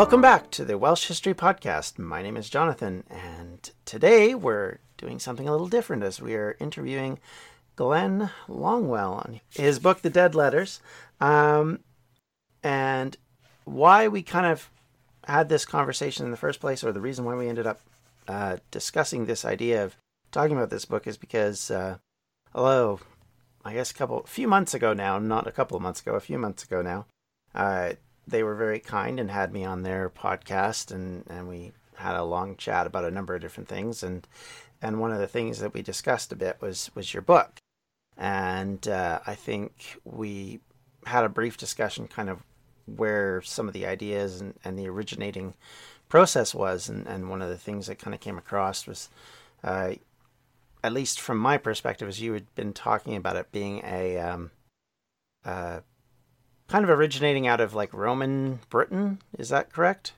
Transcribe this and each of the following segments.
Welcome back to the Welsh History Podcast. My name is Jonathan, and today we're doing something a little different as we are interviewing Glenn Longwell on his book, The Dead Letters, um, and why we kind of had this conversation in the first place, or the reason why we ended up uh, discussing this idea of talking about this book is because, uh, although I guess a couple, a few months ago now, not a couple of months ago, a few months ago now, uh, they were very kind and had me on their podcast and, and we had a long chat about a number of different things. And and one of the things that we discussed a bit was was your book. And uh, I think we had a brief discussion kind of where some of the ideas and, and the originating process was. And, and one of the things that kind of came across was uh, at least from my perspective as you had been talking about it being a um, uh, kind of originating out of like Roman Britain. Is that correct?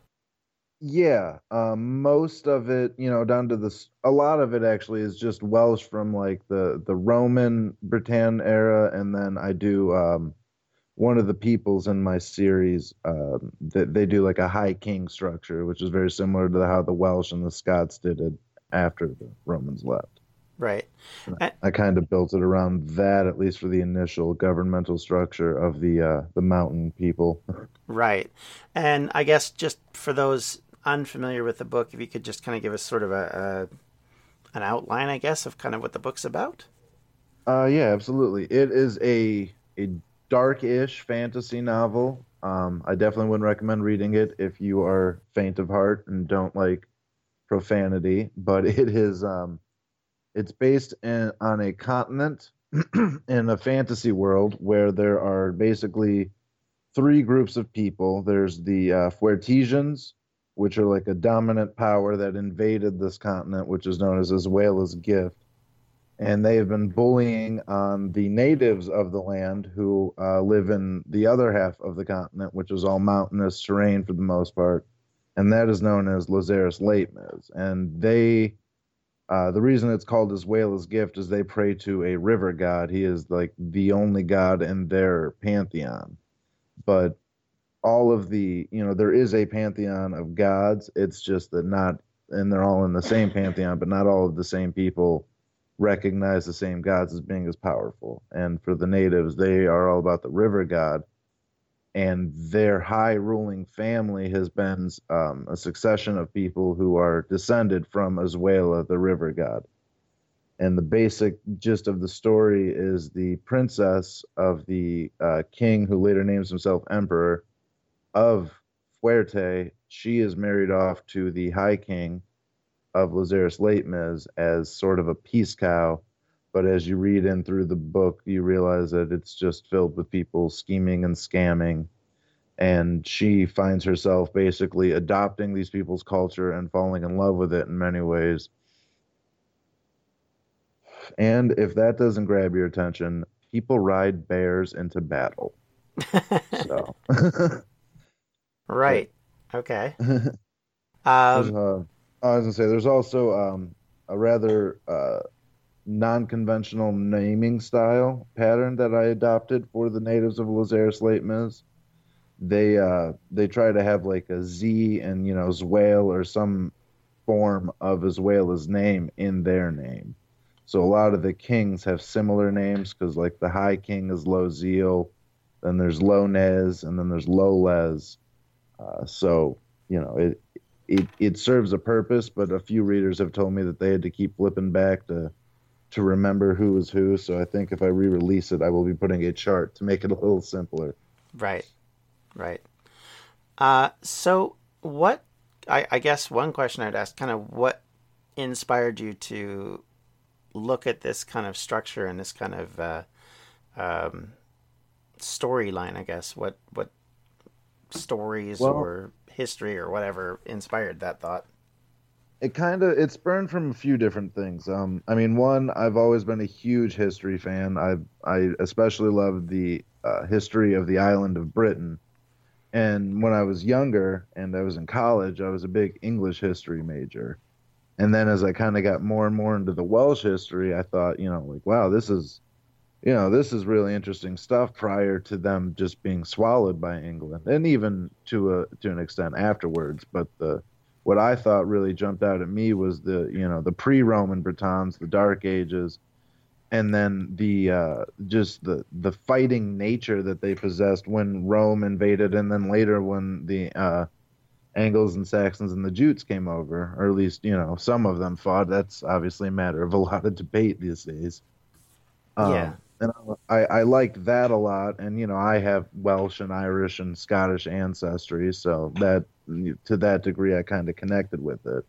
Yeah, um, most of it, you know, down to this, a lot of it actually is just Welsh from like the the Roman Britain era, and then I do um, one of the peoples in my series um, that they do like a high king structure, which is very similar to how the Welsh and the Scots did it after the Romans left. Right. I, I kind of built it around that, at least for the initial governmental structure of the uh, the mountain people. right. And I guess just for those unfamiliar with the book, if you could just kind of give us sort of a, a an outline, I guess, of kind of what the book's about. Uh, yeah, absolutely. It is a a dark-ish fantasy novel. Um, I definitely wouldn't recommend reading it if you are faint of heart and don't like profanity. But it is um, it's based in, on a continent in a fantasy world where there are basically three groups of people. There's the uh, Fuertesians, which are like a dominant power that invaded this continent, which is known as Azuela's gift. And they have been bullying on the natives of the land who uh, live in the other half of the continent, which is all mountainous terrain for the most part. And that is known as Lazaris Laitmaz. And they uh, the reason it's called Essuela's gift is they pray to a river god. He is like the only god in their pantheon. But all of the, you know, there is a pantheon of gods. It's just that not, and they're all in the same pantheon, but not all of the same people recognize the same gods as being as powerful. And for the natives, they are all about the river god and their high ruling family has been um, a succession of people who are descended from Azuela, the river god. And the basic gist of the story is the princess of the uh, king, who later names himself emperor of Fuerte. She is married off to the high king of Lazaris Laitmaz as sort of a peace cow but as you read in through the book, you realize that it's just filled with people scheming and scamming. And she finds herself basically adopting these people's culture and falling in love with it in many ways. And if that doesn't grab your attention, people ride bears into battle. so. right. Okay. um, uh, I was gonna say there's also um, a rather uh, non-conventional naming style pattern that I adopted for the natives of Lazaris Laitmaz. They uh, they try to have like a Z and you know Zwale or some form of Essuela's name in their name. So a lot of the kings have similar names because like the High King is Loziel, then there's Lonez, and then there's Loles. Uh, so you know it, it it serves a purpose, but a few readers have told me that they had to keep flipping back to to remember who is who. So I think if I re-release it, I will be putting a chart to make it a little simpler. Right, right. Uh, so what? I, I guess one question I'd ask, kind of what inspired you to look at this kind of structure and this kind of uh, um, storyline? I guess what what stories Well- or history or whatever inspired that thought? It kind of it's burned from a few different things. Um, I mean, one, I've always been a huge history fan. I I especially loved the uh, history of the island of Britain. And when I was younger and I was in college, I was a big English history major. And then as I kind of got more and more into the Welsh history, I thought, you know, like, wow, this is, you know, this is really interesting stuff prior to them just being swallowed by England, and even to a to an extent afterwards. But the what I thought really jumped out at me was the you know the pre-Roman Britons, the Dark Ages, and then the uh, just the the fighting nature that they possessed when Rome invaded, and then later when the uh, Angles and Saxons and the Jutes came over, or at least you know some of them fought. That's obviously a matter of a lot of debate these days. Um, Yeah. and I, I liked that a lot, and you know I have Welsh and Irish and Scottish ancestry, so that to that degree I kind of connected with it.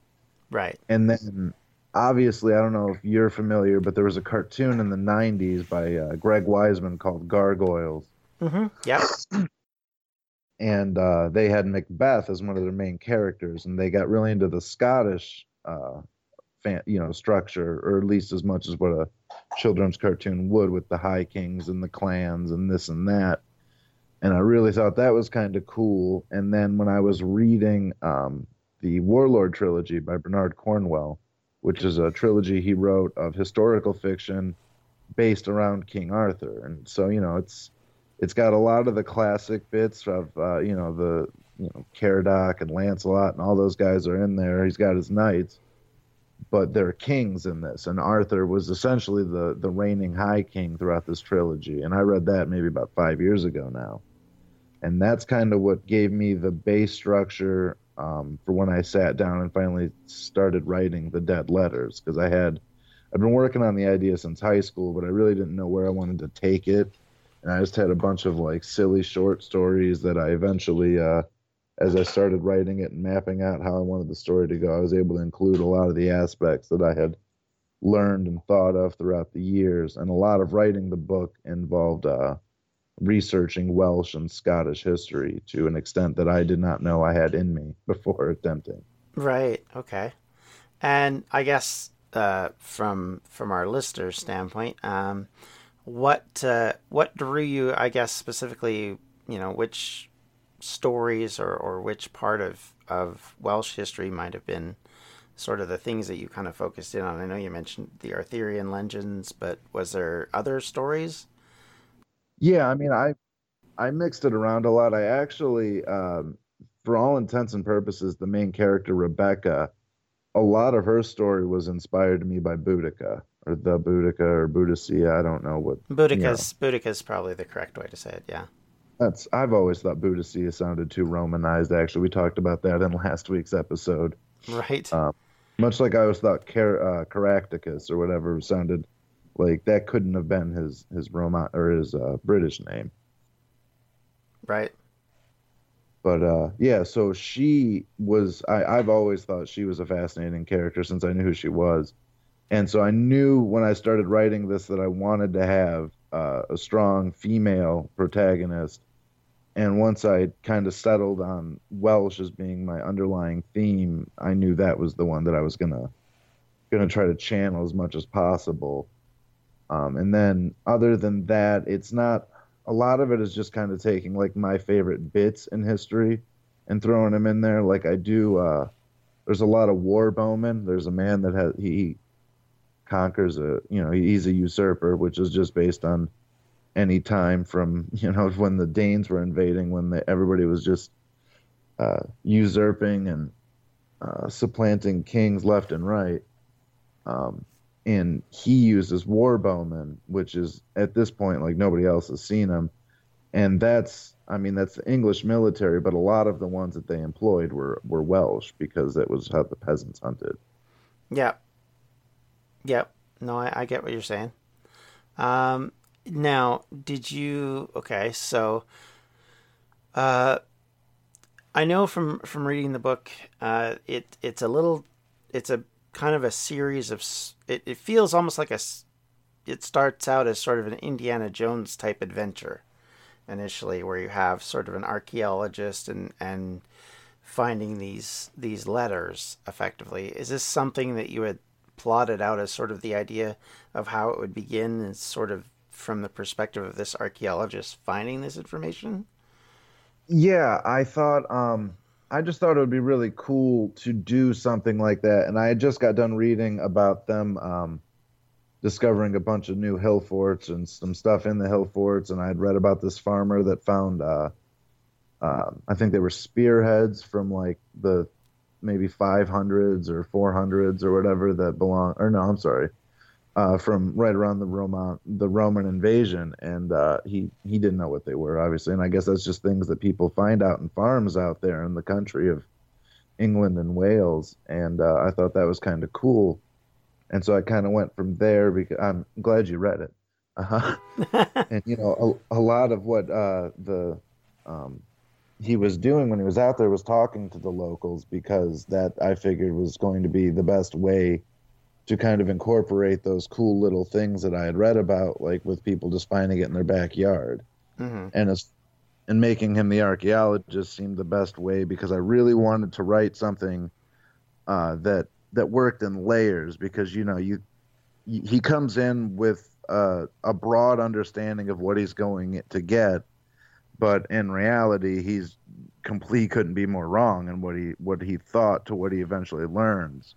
Right. And then, obviously, I don't know if you're familiar, but there was a cartoon in the '90s by uh, Greg Weisman called Gargoyles, Mm-hmm. Yep. and uh, they had Macbeth as one of their main characters, and they got really into the Scottish, uh, fan, you know, structure, or at least as much as what a children's cartoon would, with the High Kings and the clans and this and that. And I really thought that was kind of cool. And then when I was reading um, the Warlord trilogy by Bernard Cornwell, which is a trilogy he wrote of historical fiction based around King Arthur, and so you know it's it's got a lot of the classic bits of uh, you know the you know Caradoc and Lancelot and all those guys are in there. He's got his knights, but there are kings in this, and Arthur was essentially the the reigning high king throughout this trilogy. And I read that maybe about five years ago now, and that's kind of what gave me the base structure um, for when I sat down and finally started writing the Dead Letters because I had I've been working on the idea since high school, but I really didn't know where I wanted to take it and I just had a bunch of like silly short stories that I eventually, uh, as I started writing it and mapping out how I wanted the story to go, I was able to include a lot of the aspects that I had learned and thought of throughout the years. And a lot of writing the book involved uh, researching Welsh and Scottish history to an extent that I did not know I had in me before attempting. Right. Okay. And I guess uh, from from our listeners' standpoint, um, what uh, what drew you? I guess specifically, you know, which stories or, or which part of of Welsh history might have been sort of the things that you kind of focused in on. I know you mentioned the Arthurian legends, but was there other stories? Yeah, I mean, I I mixed it around a lot. I actually, um, for all intents and purposes, the main character Rebecca, a lot of her story was inspired to me by Boudica or the Boudica or Boudicca. I don't know what. Boudica's Boudica's probably the correct way to say it. Yeah. That's I've always thought Boudicca sounded too Romanized. Actually, we talked about that in last week's episode. Right. Um, much like I always thought Car- uh, Caractacus or whatever sounded like that couldn't have been his his Roman or his uh, British name. right. but uh yeah so she was I, i've always thought she was a fascinating character since i knew who she was and so i knew when i started writing this that i wanted to have uh, a strong female protagonist and once i kind of settled on welsh as being my underlying theme i knew that was the one that i was gonna gonna try to channel as much as possible um, and then other than that it's not a lot of it is just kind of taking like my favorite bits in history and throwing them in there. Like I do, uh, there's a lot of war bowmen. There's a man that has he conquers a you know he's a usurper, which is just based on any time from you know when the Danes were invading, when everybody was just uh, usurping and uh, supplanting kings left and right. Um, and he uses war bowmen, which is at this point like nobody else has seen them, and that's I mean that's the English military, but a lot of the ones that they employed were were Welsh because that was how the peasants hunted. Yep. Yep. No, I, I get what you're saying. Um, now, did you? Okay, so, uh, I know from from reading the book, uh, it it's a little, it's a kind of a series of. It, it feels almost like a. It starts out as sort of an Indiana Jones type adventure, initially, where you have sort of an archaeologist and and finding these these letters effectively. Is this something that you had plotted out as sort of the idea of how it would begin, and sort of from the perspective of this archaeologist finding this information? Yeah, I thought um I just thought it would be really cool to do something like that. And I had just got done reading about them um, discovering a bunch of new hill forts and some stuff in the hill forts. And I had read about this farmer that found, uh, uh, I think they were spearheads from like the maybe 500s or 400s or whatever that belong. Or no, I'm sorry uh, from right around the Roman the Roman invasion, and uh, he he didn't know what they were, obviously. And I guess that's just things that people find out in farms out there in the country of England and Wales. And uh, I thought that was kind of cool, and so I kind of went from there. Because I'm glad you read it. Uh-huh. and you know, a, a lot of what uh, the um, he was doing when he was out there was talking to the locals because that I figured was going to be the best way to kind of incorporate those cool little things that I had read about, like with people just finding it in their backyard, mm-hmm. and as and making him the archaeologist seemed the best way because I really wanted to write something uh, that that worked in layers because you know you he comes in with a, a broad understanding of what he's going to get, but in reality he's complete couldn't be more wrong in what he what he thought to what he eventually learns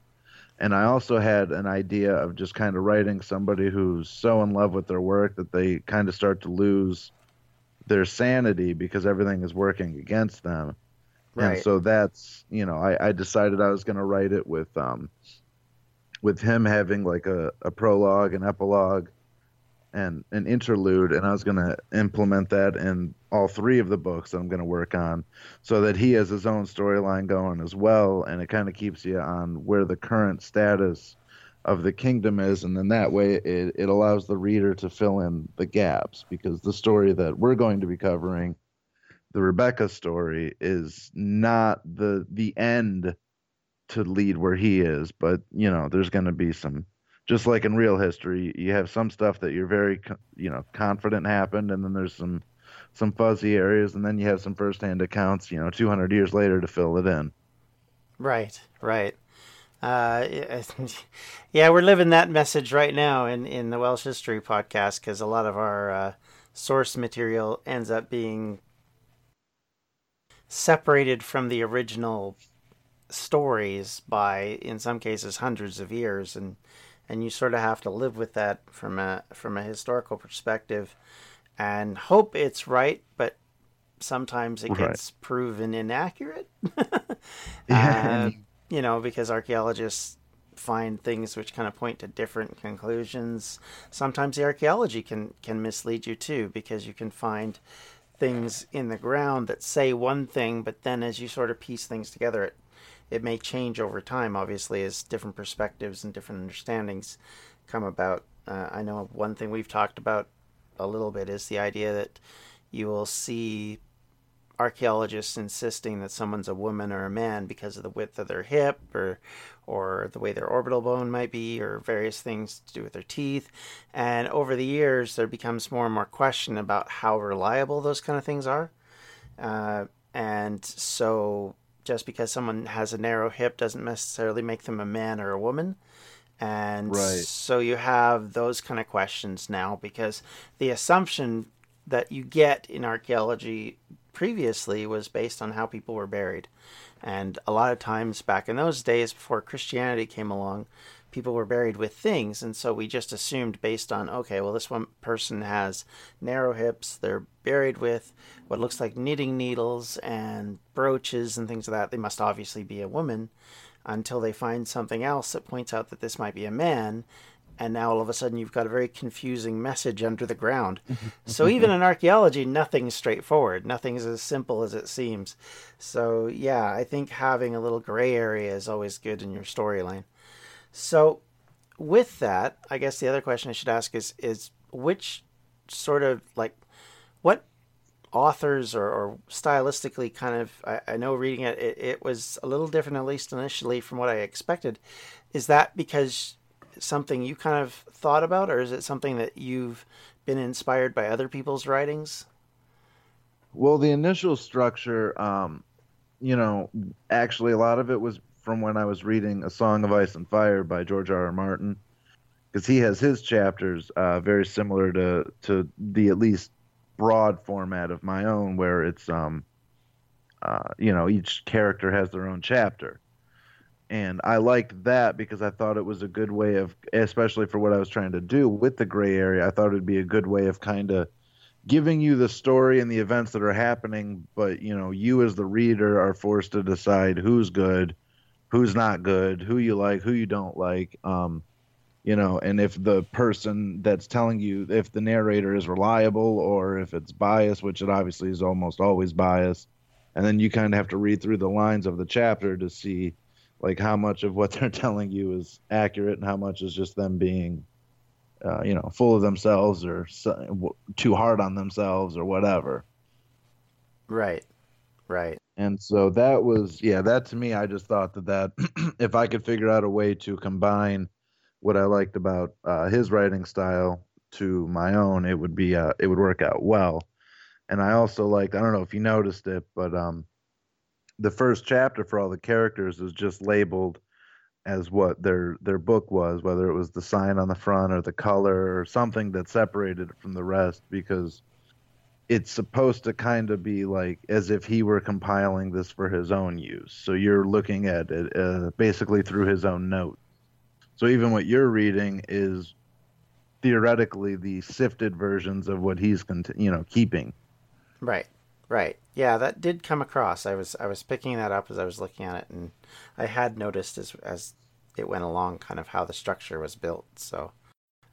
and I also had an idea of just kind of writing somebody who's so in love with their work that they kind of start to lose their sanity because everything is working against them. Right. And so that's you know I, I decided I was going to write it with um with him having like a, a prologue and epilogue and an interlude, and I was going to implement that in all three of the books that I'm going to work on, so that he has his own storyline going as well, and it kind of keeps you on where the current status of the kingdom is, and then that way it, it allows the reader to fill in the gaps because the story that we're going to be covering, the Rebecca story, is not the the end to lead where he is, but you know there's going to be some just like in real history, you have some stuff that you're very, you know, confident happened, and then there's some some fuzzy areas, and then you have some firsthand accounts, you know, 200 years later to fill it in. Right, right. Uh, yeah, we're living that message right now in, in the Welsh History podcast because a lot of our uh, source material ends up being separated from the original stories by, in some cases, hundreds of years, and and you sort of have to live with that from a from a historical perspective and hope it's right but sometimes it right. gets proven inaccurate yeah. uh, you know because archaeologists find things which kind of point to different conclusions sometimes the archaeology can can mislead you too because you can find things in the ground that say one thing but then as you sort of piece things together it it may change over time, obviously, as different perspectives and different understandings come about. Uh, I know one thing we've talked about a little bit is the idea that you will see archaeologists insisting that someone's a woman or a man because of the width of their hip or or the way their orbital bone might be or various things to do with their teeth and over the years there becomes more and more question about how reliable those kind of things are uh, and so just because someone has a narrow hip doesn't necessarily make them a man or a woman. And right. so you have those kind of questions now because the assumption that you get in archaeology previously was based on how people were buried. And a lot of times back in those days before Christianity came along, people were buried with things and so we just assumed based on okay well this one person has narrow hips they're buried with what looks like knitting needles and brooches and things like that they must obviously be a woman until they find something else that points out that this might be a man and now all of a sudden you've got a very confusing message under the ground. so even in archaeology, nothing's straightforward. Nothing's as simple as it seems. So yeah, I think having a little gray area is always good in your storyline. So, with that, I guess the other question I should ask is is which sort of like what authors or, or stylistically kind of I, I know reading it, it, it was a little different at least initially from what I expected. Is that because something you kind of thought about, or is it something that you've been inspired by other people's writings? Well, the initial structure, um, you know, actually a lot of it was from when I was reading A Song of Ice and Fire by George R. R. Martin, because he has his chapters uh, very similar to to the at least broad format of my own, where it's um, uh, you know, each character has their own chapter and I liked that because I thought it was a good way of, especially for what I was trying to do with the gray area. I thought it'd be a good way of kind of giving you the story and the events that are happening, but you know, you as the reader are forced to decide who's good, who's not good, who you like, who you don't like. Um, you know, and if the person that's telling you, if the narrator is reliable or if it's biased, which it obviously is almost always biased, and then you kind of have to read through the lines of the chapter to see like how much of what they're telling you is accurate and how much is just them being uh, you know full of themselves or too hard on themselves or whatever. Right. Right. And so that was yeah that to me i just thought that that if i could figure out a way to combine what i liked about uh, his writing style to my own it would be uh, it would work out well and i also liked i don't know if you noticed it but um the first chapter for all the characters is just labeled as what their their book was, whether it was the sign on the front or the color or something that separated it from the rest, because it's supposed to kind of be like as if he were compiling this for his own use. So you're looking at it uh, basically through his own notes. So even what you're reading is theoretically the sifted versions of what he's cont- you know keeping. Right. Right. Yeah, that did come across. I was I was picking that up as I was looking at it, and I had noticed as as it went along, kind of how the structure was built. So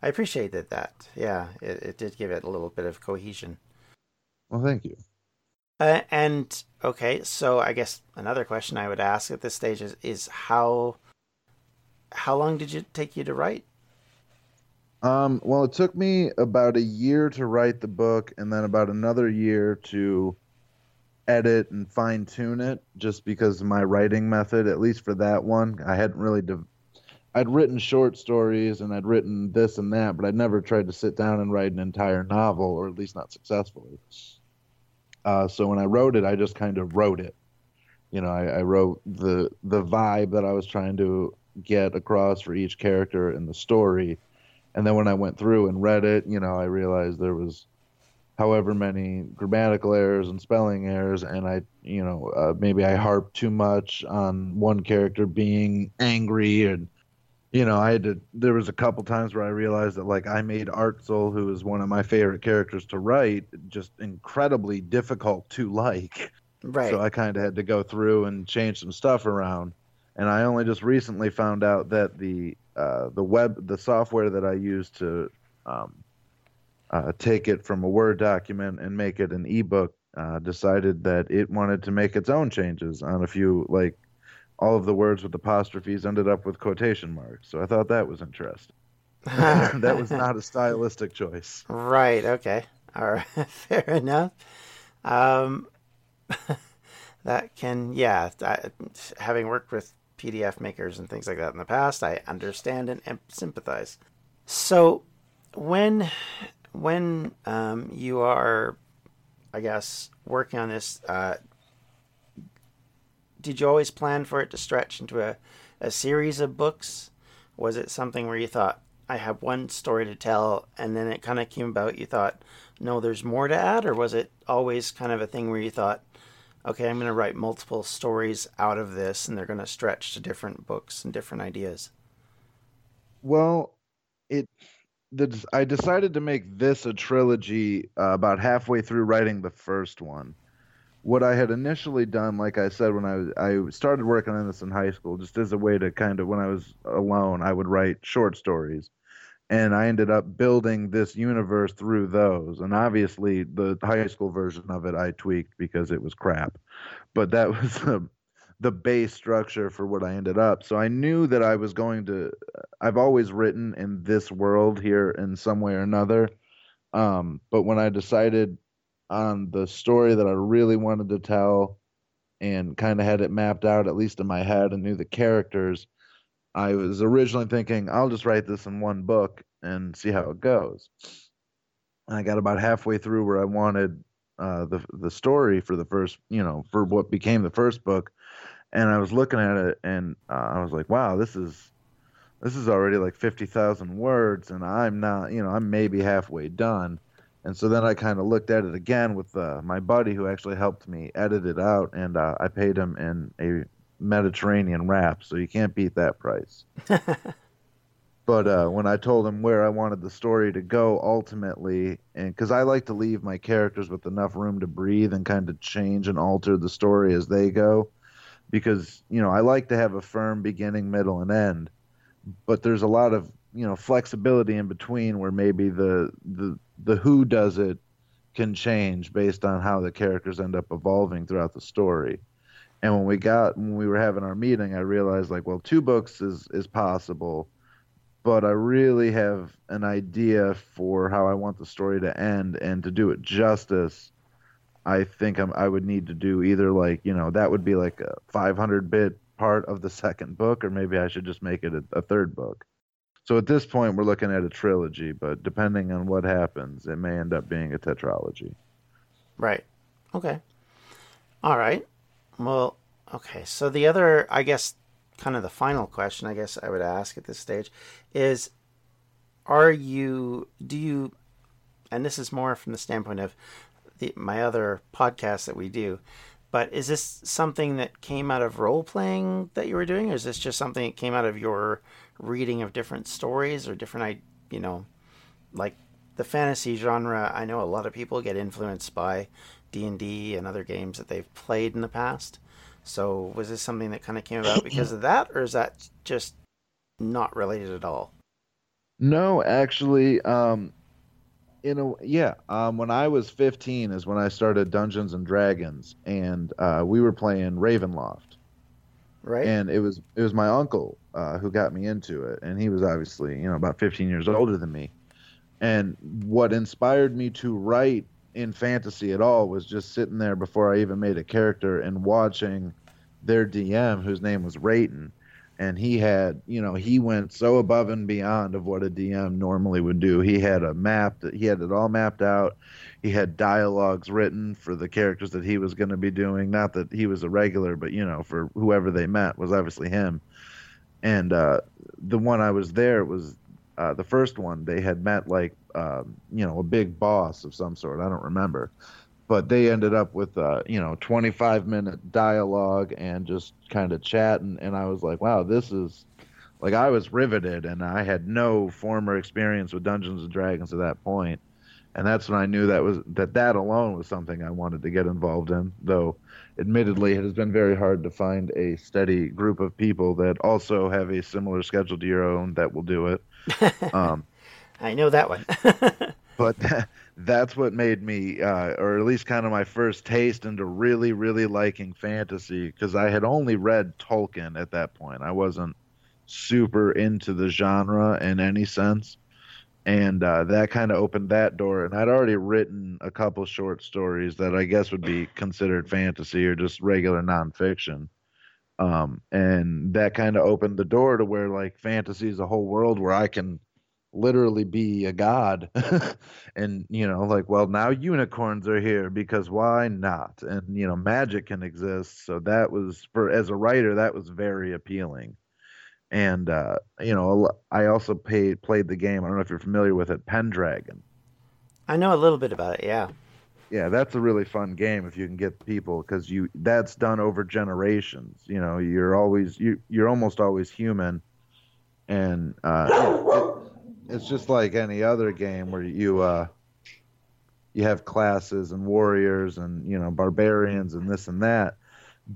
I appreciated that. Yeah, it, it did give it a little bit of cohesion. Well, thank you. Uh, and okay, so I guess another question I would ask at this stage is, is how how long did it take you to write? Um, well, it took me about a year to write the book, and then about another year to edit and fine tune it just because of my writing method, at least for that one. I hadn't really, de- I'd written short stories and I'd written this and that, but I'd never tried to sit down and write an entire novel, or at least not successfully. Uh, so when I wrote it, I just kind of wrote it. You know, I, I wrote the the vibe that I was trying to get across for each character in the story, and then when I went through and read it, you know, I realized there was however many grammatical errors and spelling errors and i you know uh, maybe i harped too much on one character being angry. And you know i had to there was a couple times where i realized that like i made artzel who is one of my favorite characters to write just incredibly difficult to like. Right. So i kind of had to go through and change some stuff around and i only just recently found out that the uh, the web the software that i use to um, uh, take it from a Word document and make it an ebook, uh, decided that it wanted to make its own changes on a few, like all of the words with apostrophes ended up with quotation marks. So I thought that was interesting. that was not a stylistic choice. Right. Okay. All right. Fair enough. Um, that can, yeah. I, having worked with PDF makers and things like that in the past, I understand and sympathize. So, when when um, you are, I guess, working on this, uh, did you always plan for it to stretch into a, a series of books? Was it something where you thought, I have one story to tell, and then it kind of came about, you thought, no, there's more to add? Or was it always kind of a thing where you thought, okay, I'm going to write multiple stories out of this, and they're going to stretch to different books and different ideas? Well, it the, I decided to make this a trilogy uh, about halfway through writing the first one. What I had initially done, like I said, when I was I started working on this in high school, just as a way to kind of when I was alone, I would write short stories, and I ended up building this universe through those. And obviously, the high school version of it I tweaked because it was crap, but that was the the base structure for what I ended up. So I knew that I was going to. I've always written in this world here in some way or another. Um, but when I decided on the story that I really wanted to tell and kind of had it mapped out, at least in my head, and knew the characters, I was originally thinking, I'll just write this in one book and see how it goes. And I got about halfway through where I wanted uh, the the story for the first, you know, for what became the first book, and I was looking at it and uh, I was like, wow, this is this is already like fifty thousand words, and I'm not, you know, I'm maybe halfway done. And so then I kind of looked at it again with uh, my buddy who actually helped me edit it out, and uh, I paid him in a Mediterranean wrap, so you can't beat that price. but uh, when I told him where I wanted the story to go ultimately, and because I like to leave my characters with enough room to breathe and kind of change and alter the story as they go, because you know I like to have a firm beginning, middle, and end, but there's a lot of you know flexibility in between where maybe the the the who does it can change based on how the characters end up evolving throughout the story. And when we got when we were having our meeting, I realized like, well, two books is is possible, but I really have an idea for how I want the story to end, and to do it justice, I think I'm, I would need to do either like you know that would be like a 500 bit part of the second book, or maybe I should just make it a, a third book. So at this point, we're looking at a trilogy, but depending on what happens, it may end up being a tetralogy. Right. Okay. All right. Well, okay. So the other, I guess, kind of the final question, I guess I would ask at this stage is are you, do you, and this is more from the standpoint of the, my other podcast that we do, but is this something that came out of role playing that you were doing, or is this just something that came out of your reading of different stories or different, i you know, like the fantasy genre? I know a lot of people get influenced by D and D and other games that they've played in the past. So was this something that kind of came about because of that, or is that just not related at all? No, actually, um, in a yeah um, when i was 15 is when i started dungeons and dragons and uh, we were playing ravenloft right and it was it was my uncle uh, who got me into it and he was obviously you know about 15 years older than me and what inspired me to write in fantasy at all was just sitting there before i even made a character and watching their dm whose name was Rayton. And he had you know he went so above and beyond of what a dm normally would do. He had a map that he had it all mapped out. He had dialogues written for the characters that he was going to be doing. Not that he was a regular but you know for whoever they met was obviously him. And uh, the one i was there was uh, the first one they had met like um, you know a big boss of some sort. I don't remember. But they ended up with uh, you know 25 minute dialogue and just kind of chatting and i was like wow this is like i was riveted and i had no former experience with dungeons and dragons at that point. point. And that's when i knew that was that that alone was something i wanted to get involved in though admittedly it has been very hard to find a steady group of people that also have a similar schedule to your own that will do it. Um, i know that one but that's what made me, uh, or at least kind of my first taste into really, really liking fantasy because I had only read Tolkien at that point. I wasn't super into the genre in any sense. And uh, that kind of opened that door. And I'd already written a couple short stories that I guess would be considered fantasy or just regular nonfiction. Um, and that kind of opened the door to where like fantasy is a whole world where I can literally be a god. And you know like well now unicorns are here because why not? And you know magic can exist. So that was for as a writer that was very appealing. And uh you know i also paid played the game i don't know if you're familiar with it pendragon. I know a little bit about it yeah. Yeah that's a really fun game if you can get people because you that's done over generations you know you're always you you're almost always human. And uh it's just like any other game where you uh, you have classes and warriors and you know barbarians and this and that,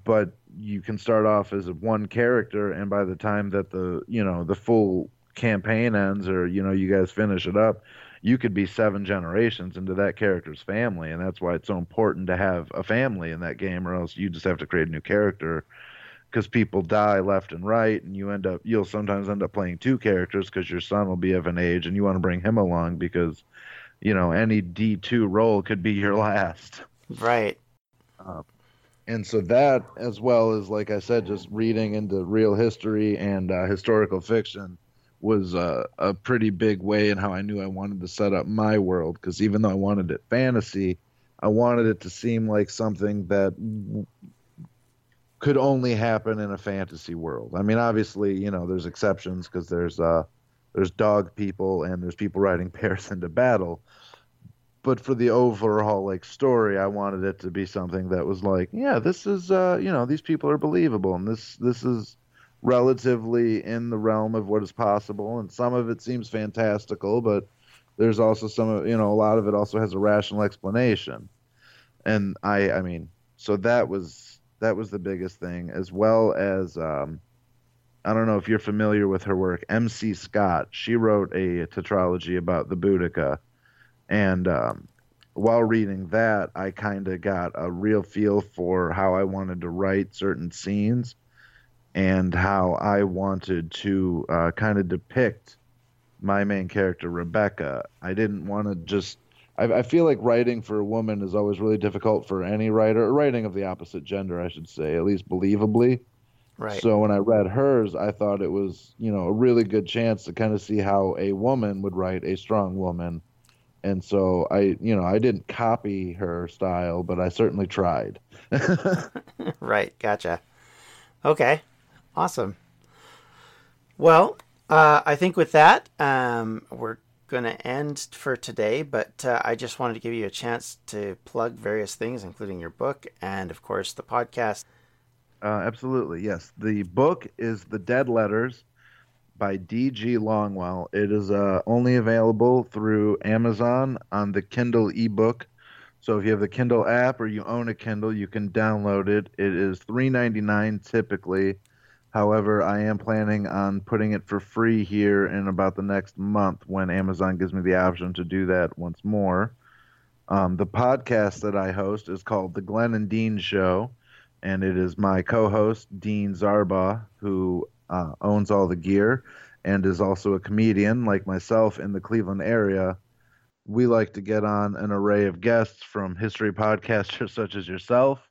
but you can start off as one character, and by the time that the you know the full campaign ends or you know you guys finish it up, you could be seven generations into that character's family, and that's why it's so important to have a family in that game, or else you just have to create a new character because people die left and right, and you end up you'll sometimes end up playing two characters because your son will be of an age and you want to bring him along because you know any D2 roll could be your last. Right. Um, and so that, as well as like I said, just reading into real history and uh, historical fiction, was uh, a pretty big way in how I knew I wanted to set up my world. Because even though I wanted it fantasy, I wanted it to seem like something that could only happen in a fantasy world. I mean, obviously, you know, there's exceptions because there's uh, there's dog people and there's people riding bears into battle. But for the overall like story, I wanted it to be something that was like, yeah, this is uh, you know, these people are believable and this this is relatively in the realm of what is possible and some of it seems fantastical, but there's also some of you know, a lot of it also has a rational explanation. And I I mean, so that was that was the biggest thing, as well as um, I don't know if you're familiar with her work. M.C. Scott, she wrote a tetralogy about the Boudica, and um, while reading that, I kind of got a real feel for how I wanted to write certain scenes and how I wanted to uh, kind of depict my main character, Rebecca. I didn't want to just I, I, feel like writing for a woman is always really difficult for any writer, writing of the opposite gender, I should say, at least believably. Right. So when I read hers, I thought it was, you know, a really good chance to kind of see how a woman would write a strong woman. And so I, you know, I didn't copy her style, but I certainly tried. right. Gotcha. Okay. Awesome. Well, uh, I think with that, um, we're going to end for today, but uh, I just wanted to give you a chance to plug various things, including your book and, of course, the podcast. Uh, absolutely, yes. The book is The Dead Letters by D.G. Longwell. It is uh, only available through Amazon on the Kindle ebook. So if you have the Kindle app or you own a Kindle, you can download it. It is $3.99 typically. However, I am planning on putting it for free here in about the next month when Amazon gives me the option to do that once more. Um, the podcast that I host is called The Glenn and Dean Show, and it is my co host, Dean Zarba, who uh, owns all the gear and is also a comedian like myself in the Cleveland area. We like to get on an array of guests from history podcasters such as yourself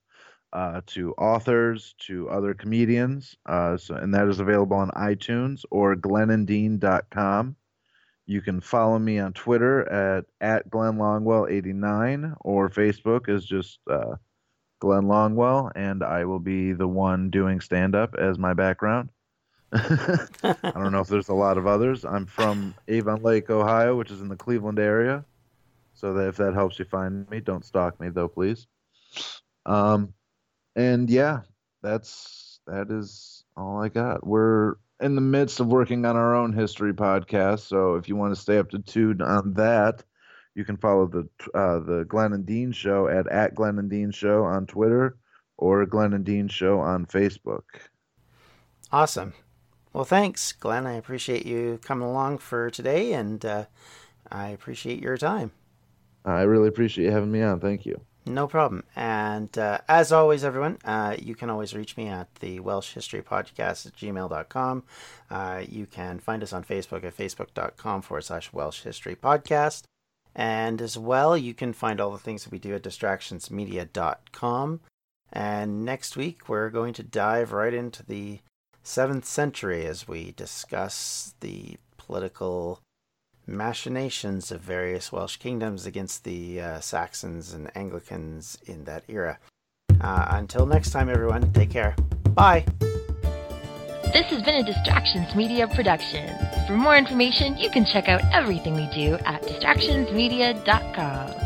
uh, to authors, to other comedians. Uh, so, and that is available on iTunes or glennanddean.com. You can follow me on Twitter at, at Glenn Longwell89 or Facebook is just uh, Glenn Longwell, and I will be the one doing stand up as my background. I don't know if there's a lot of others. I'm from Avon Lake, Ohio, which is in the Cleveland area. So that if that helps you find me, don't stalk me though, please. Um, and yeah, that's that is all I got. We're in the midst of working on our own history podcast, so if you want to stay up to tune on that, you can follow the uh, the Glenn and Dean Show at at Glenn and Dean Show on Twitter or Glenn and Dean Show on Facebook. Awesome. Well, thanks, Glenn. I appreciate you coming along for today, and uh, I appreciate your time. I really appreciate you having me on. Thank you. No problem. And uh, as always, everyone, uh, you can always reach me at the Welsh History Podcast at gmail.com. Uh, you can find us on Facebook at facebook.com forward slash Welsh History Podcast. And as well, you can find all the things that we do at distractionsmedia.com. And next week, we're going to dive right into the 7th century as we discuss the political machinations of various Welsh kingdoms against the uh, Saxons and Anglicans in that era. Uh, until next time, everyone, take care. Bye. This has been a Distractions Media production. For more information, you can check out everything we do at distractionsmedia.com.